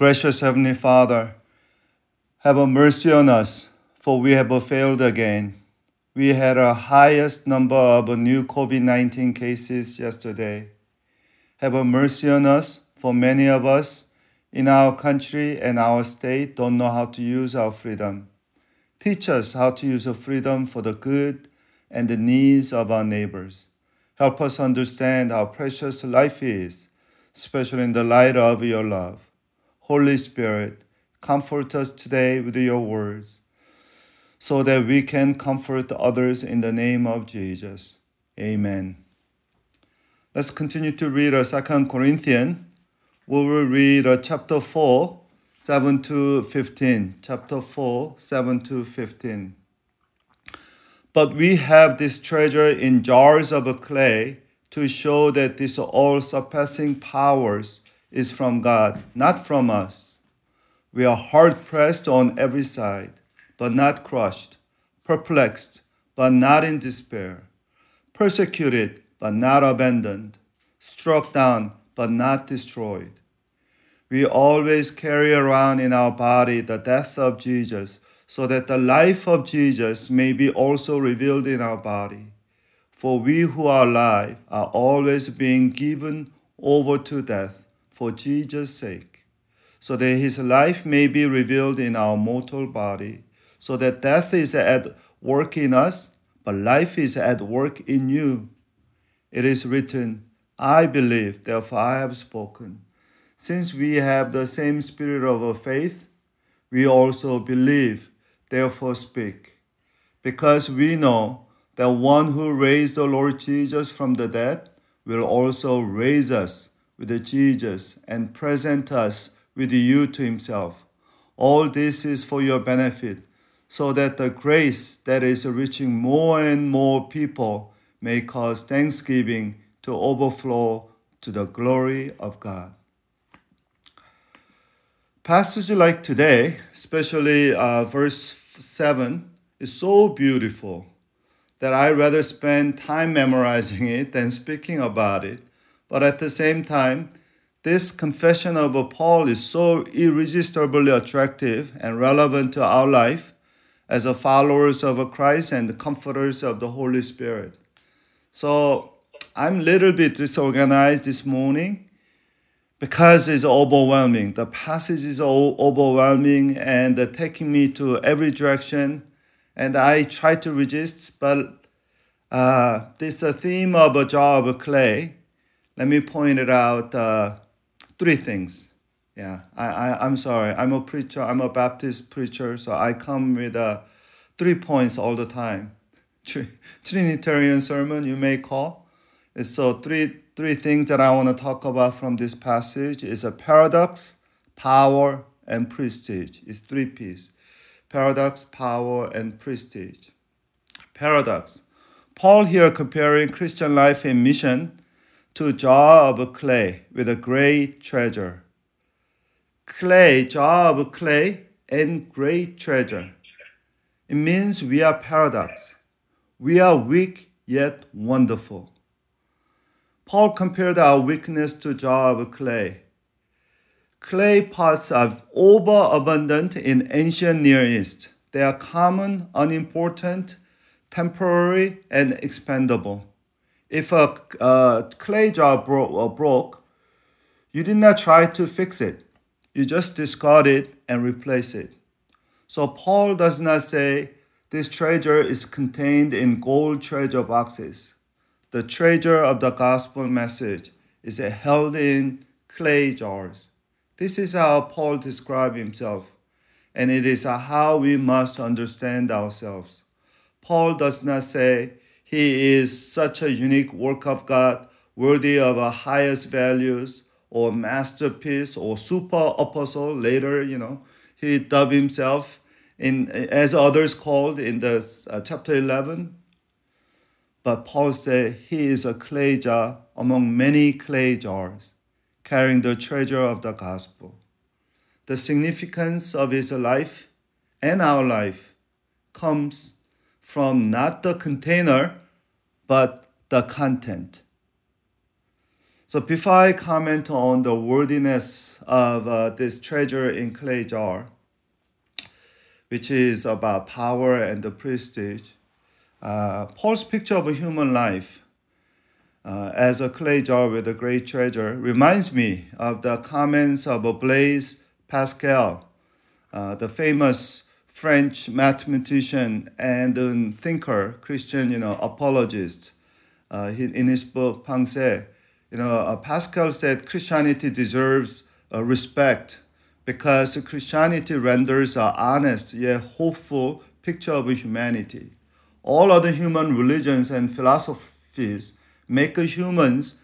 Gracious Heavenly Father, have a mercy on us, for we have failed again. We had a highest number of new COVID 19 cases yesterday. Have a mercy on us, for many of us in our country and our state don't know how to use our freedom. Teach us how to use our freedom for the good and the needs of our neighbors. Help us understand how precious life is, especially in the light of your love. Holy Spirit, comfort us today with your words so that we can comfort others in the name of Jesus. Amen. Let's continue to read uh, 2 Corinthians. We will read uh, chapter 4, 7 to 15. Chapter 4, 7 to 15. But we have this treasure in jars of clay to show that this all surpassing powers is from God, not from us. We are hard pressed on every side, but not crushed, perplexed, but not in despair, persecuted, but not abandoned, struck down, but not destroyed. We always carry around in our body the death of Jesus, so that the life of Jesus may be also revealed in our body. For we who are alive are always being given over to death for Jesus' sake, so that his life may be revealed in our mortal body, so that death is at work in us, but life is at work in you. It is written, I believe, therefore I have spoken. Since we have the same spirit of faith, we also believe, therefore speak. Because we know that one who raised the Lord Jesus from the dead will also raise us with Jesus and present us with you to himself. All this is for your benefit, so that the grace that is reaching more and more people may cause thanksgiving to overflow to the glory of God. Passage like today, especially uh, verse 7, is so beautiful that I rather spend time memorizing it than speaking about it. But at the same time, this confession of Paul is so irresistibly attractive and relevant to our life as a followers of Christ and the comforters of the Holy Spirit. So I'm a little bit disorganized this morning because it's overwhelming. The passage is overwhelming and taking me to every direction. And I try to resist, but uh, this a theme of a jar of clay let me point it out uh, three things. Yeah, I, I, I'm sorry. I'm a preacher. I'm a Baptist preacher, so I come with uh, three points all the time. Trinitarian sermon, you may call. So three three things that I want to talk about from this passage is a paradox, power, and prestige. It's three P's. Paradox, power, and prestige. Paradox. Paul here comparing Christian life and mission to jar of clay with a great treasure. Clay, jar of clay, and great treasure. It means we are paradox. We are weak yet wonderful. Paul compared our weakness to jar of clay. Clay pots are overabundant in ancient Near East. They are common, unimportant, temporary, and expendable. If a, a clay jar bro- uh, broke, you did not try to fix it. You just discard it and replace it. So Paul does not say this treasure is contained in gold treasure boxes. The treasure of the gospel message is held in clay jars. This is how Paul describes himself, and it is how we must understand ourselves. Paul does not say he is such a unique work of God, worthy of our highest values, or masterpiece, or super apostle. Later, you know, he dubbed himself in as others called in the uh, chapter eleven. But Paul said he is a clay jar among many clay jars, carrying the treasure of the gospel. The significance of his life and our life comes from not the container, but the content. So before I comment on the worthiness of uh, this treasure in clay jar, which is about power and the prestige, uh, Paul's picture of a human life uh, as a clay jar with a great treasure reminds me of the comments of Blaise Pascal, uh, the famous French mathematician and thinker, Christian, you know, apologist. Uh, he, in his book Pensées, you know, uh, Pascal said Christianity deserves uh, respect because Christianity renders an honest yet hopeful picture of humanity. All other human religions and philosophies make humans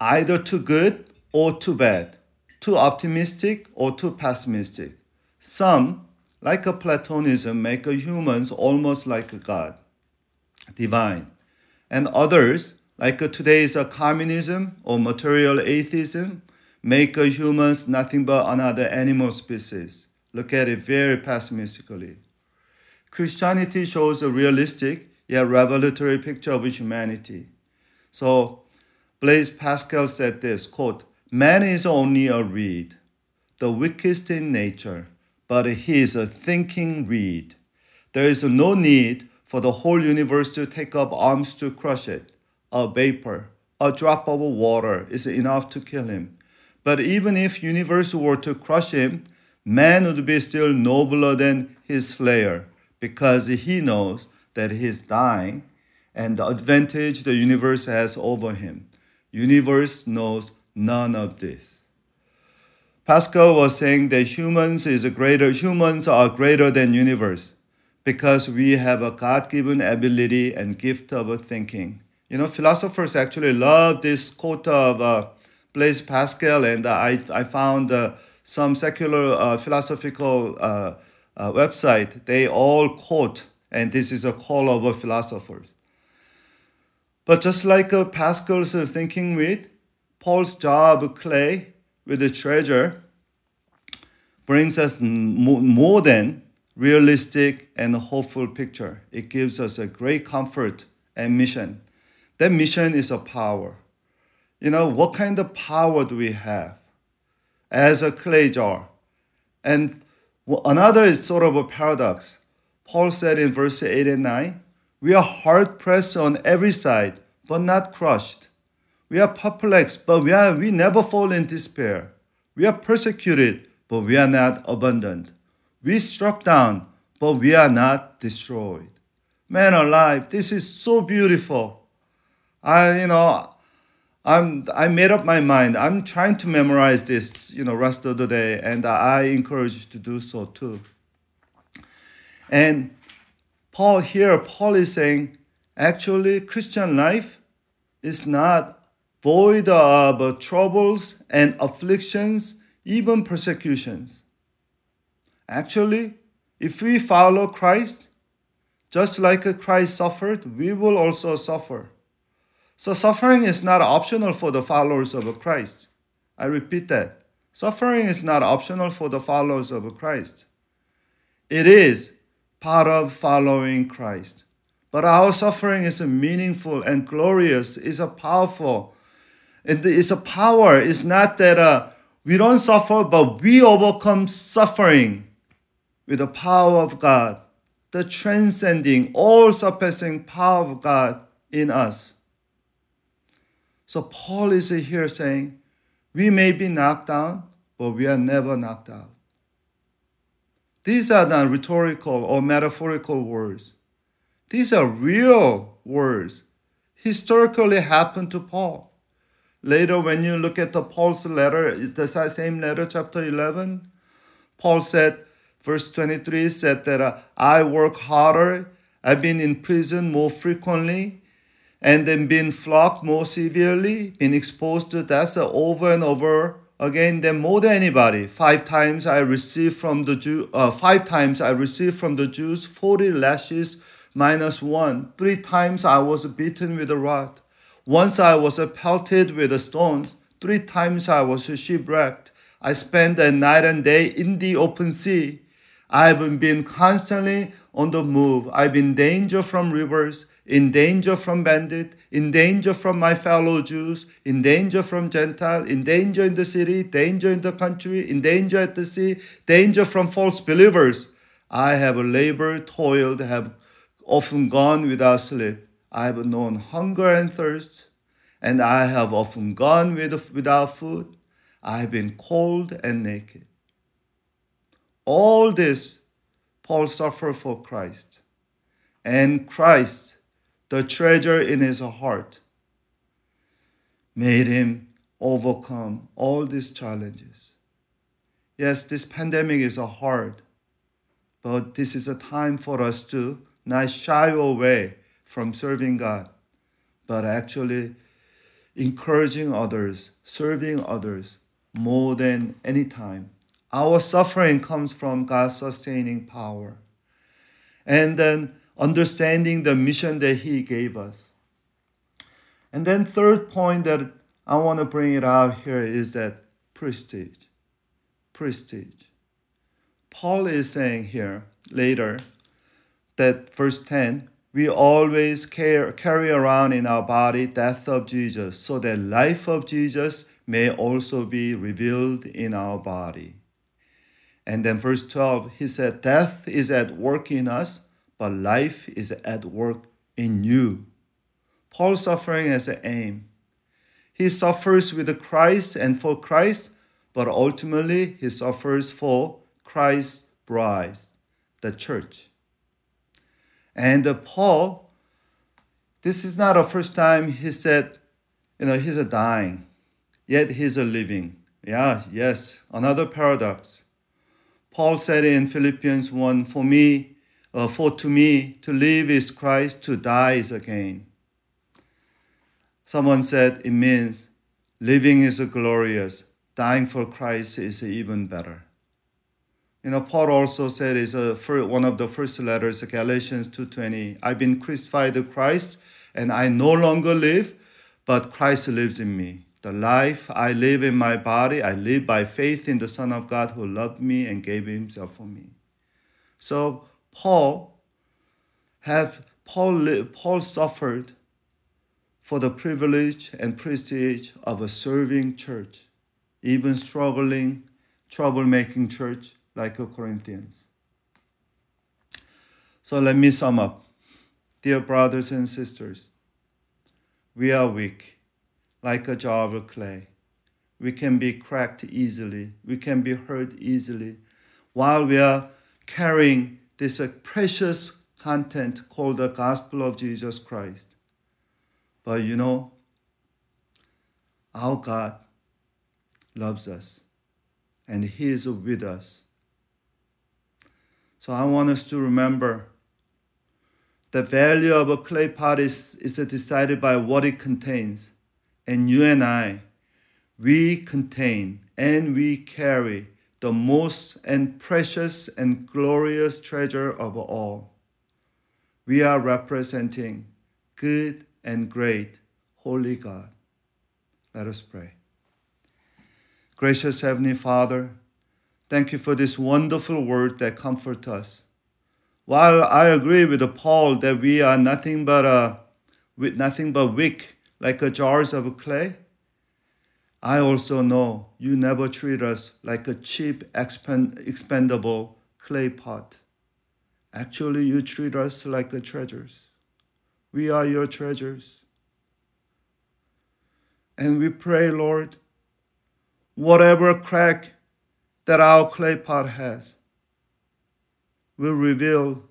either too good or too bad, too optimistic or too pessimistic. Some, like a Platonism, make humans almost like a God, divine. And others, like today's communism or material atheism, make humans nothing but another animal species. Look at it very pessimistically. Christianity shows a realistic yet revelatory picture of humanity. So Blaise Pascal said this quote, Man is only a reed, the weakest in nature, but he is a thinking reed. There is no need for the whole universe to take up arms to crush it. A vapor, a drop of water is enough to kill him. But even if universe were to crush him, man would be still nobler than his slayer because he knows that he is dying and the advantage the universe has over him. Universe knows none of this. Pascal was saying that humans is greater humans are greater than universe because we have a God-given ability and gift of thinking. You know, philosophers actually love this quote of uh, Blaise Pascal, and I, I found uh, some secular uh, philosophical uh, uh, website. They all quote, and this is a call of philosophers. But just like uh, Pascal's thinking with Paul's job clay with the treasure brings us more than realistic and hopeful picture. It gives us a great comfort and mission. That mission is a power. You know, what kind of power do we have as a clay jar? And another is sort of a paradox. Paul said in verse 8 and 9, we are hard pressed on every side, but not crushed. We are perplexed, but we, are, we never fall in despair. We are persecuted, but we are not abandoned. We struck down, but we are not destroyed. Man alive, this is so beautiful. I, you know, I'm I made up my mind. I'm trying to memorize this, you know, rest of the day, and I encourage you to do so too. And Paul here, Paul is saying, actually, Christian life is not void of troubles and afflictions, even persecutions. Actually, if we follow Christ, just like Christ suffered, we will also suffer. So, suffering is not optional for the followers of Christ. I repeat that. Suffering is not optional for the followers of Christ. It is part of following Christ. But our suffering is meaningful and glorious, is a powerful. It's a power. It's not that uh, we don't suffer, but we overcome suffering with the power of God, the transcending, all surpassing power of God in us. So Paul is here saying, we may be knocked down, but we are never knocked out. These are not rhetorical or metaphorical words. These are real words, historically happened to Paul. Later, when you look at the Paul's letter, the same letter, chapter 11, Paul said, verse 23 said that uh, I work harder, I've been in prison more frequently, and then been flogged more severely, been exposed to death over and over again than more than anybody. Five times I received from the Jew, uh, five times I received from the Jews 40 lashes minus one. Three times I was beaten with a rod. Once I was pelted with stones. Three times I was shipwrecked. I spent a night and day in the open sea. I've been constantly on the move. I've been in danger from rivers, in danger from bandits, in danger from my fellow Jews, in danger from Gentiles, in danger in the city, danger in the country, in danger at the sea, danger from false believers. I have labored, toiled, have often gone without sleep. I have known hunger and thirst, and I have often gone with, without food. I have been cold and naked. All this Paul suffered for Christ. And Christ, the treasure in his heart, made him overcome all these challenges. Yes, this pandemic is hard, but this is a time for us to not shy away from serving God, but actually encouraging others, serving others more than any time our suffering comes from God's sustaining power. And then understanding the mission that He gave us. And then, third point that I want to bring it out here is that prestige. Prestige. Paul is saying here later that verse 10 we always care, carry around in our body death of Jesus so that life of Jesus may also be revealed in our body. And then verse 12, he said, Death is at work in us, but life is at work in you. Paul's suffering has an aim. He suffers with Christ and for Christ, but ultimately he suffers for Christ's bride, the church. And Paul, this is not the first time he said, you know, he's a dying, yet he's a living. Yeah, yes, another paradox. Paul said in Philippians 1 For me, uh, for to me, to live is Christ, to die is gain. Someone said it means living is glorious, dying for Christ is even better. You know, Paul also said is uh, a, one of the first letters, Galatians 2.20, I've been crucified to Christ, and I no longer live, but Christ lives in me. The life I live in my body, I live by faith in the Son of God who loved me and gave himself for me. So Paul have Paul, Paul suffered for the privilege and prestige of a serving church, even struggling, troublemaking church like a Corinthians. So let me sum up. Dear brothers and sisters, we are weak like a jar of clay. We can be cracked easily, we can be hurt easily while we are carrying this precious content called the gospel of Jesus Christ. But you know, our God loves us and He is with us. So I want us to remember the value of a clay pot is, is decided by what it contains. And you and I, we contain and we carry the most and precious and glorious treasure of all. We are representing good and great, holy God. Let us pray. Gracious Heavenly Father, thank you for this wonderful word that comforts us. While I agree with Paul that we are nothing but a, with nothing but weak like a jars of clay? I also know you never treat us like a cheap, expend- expendable clay pot. Actually, you treat us like a treasures. We are your treasures. And we pray, Lord, whatever crack that our clay pot has will reveal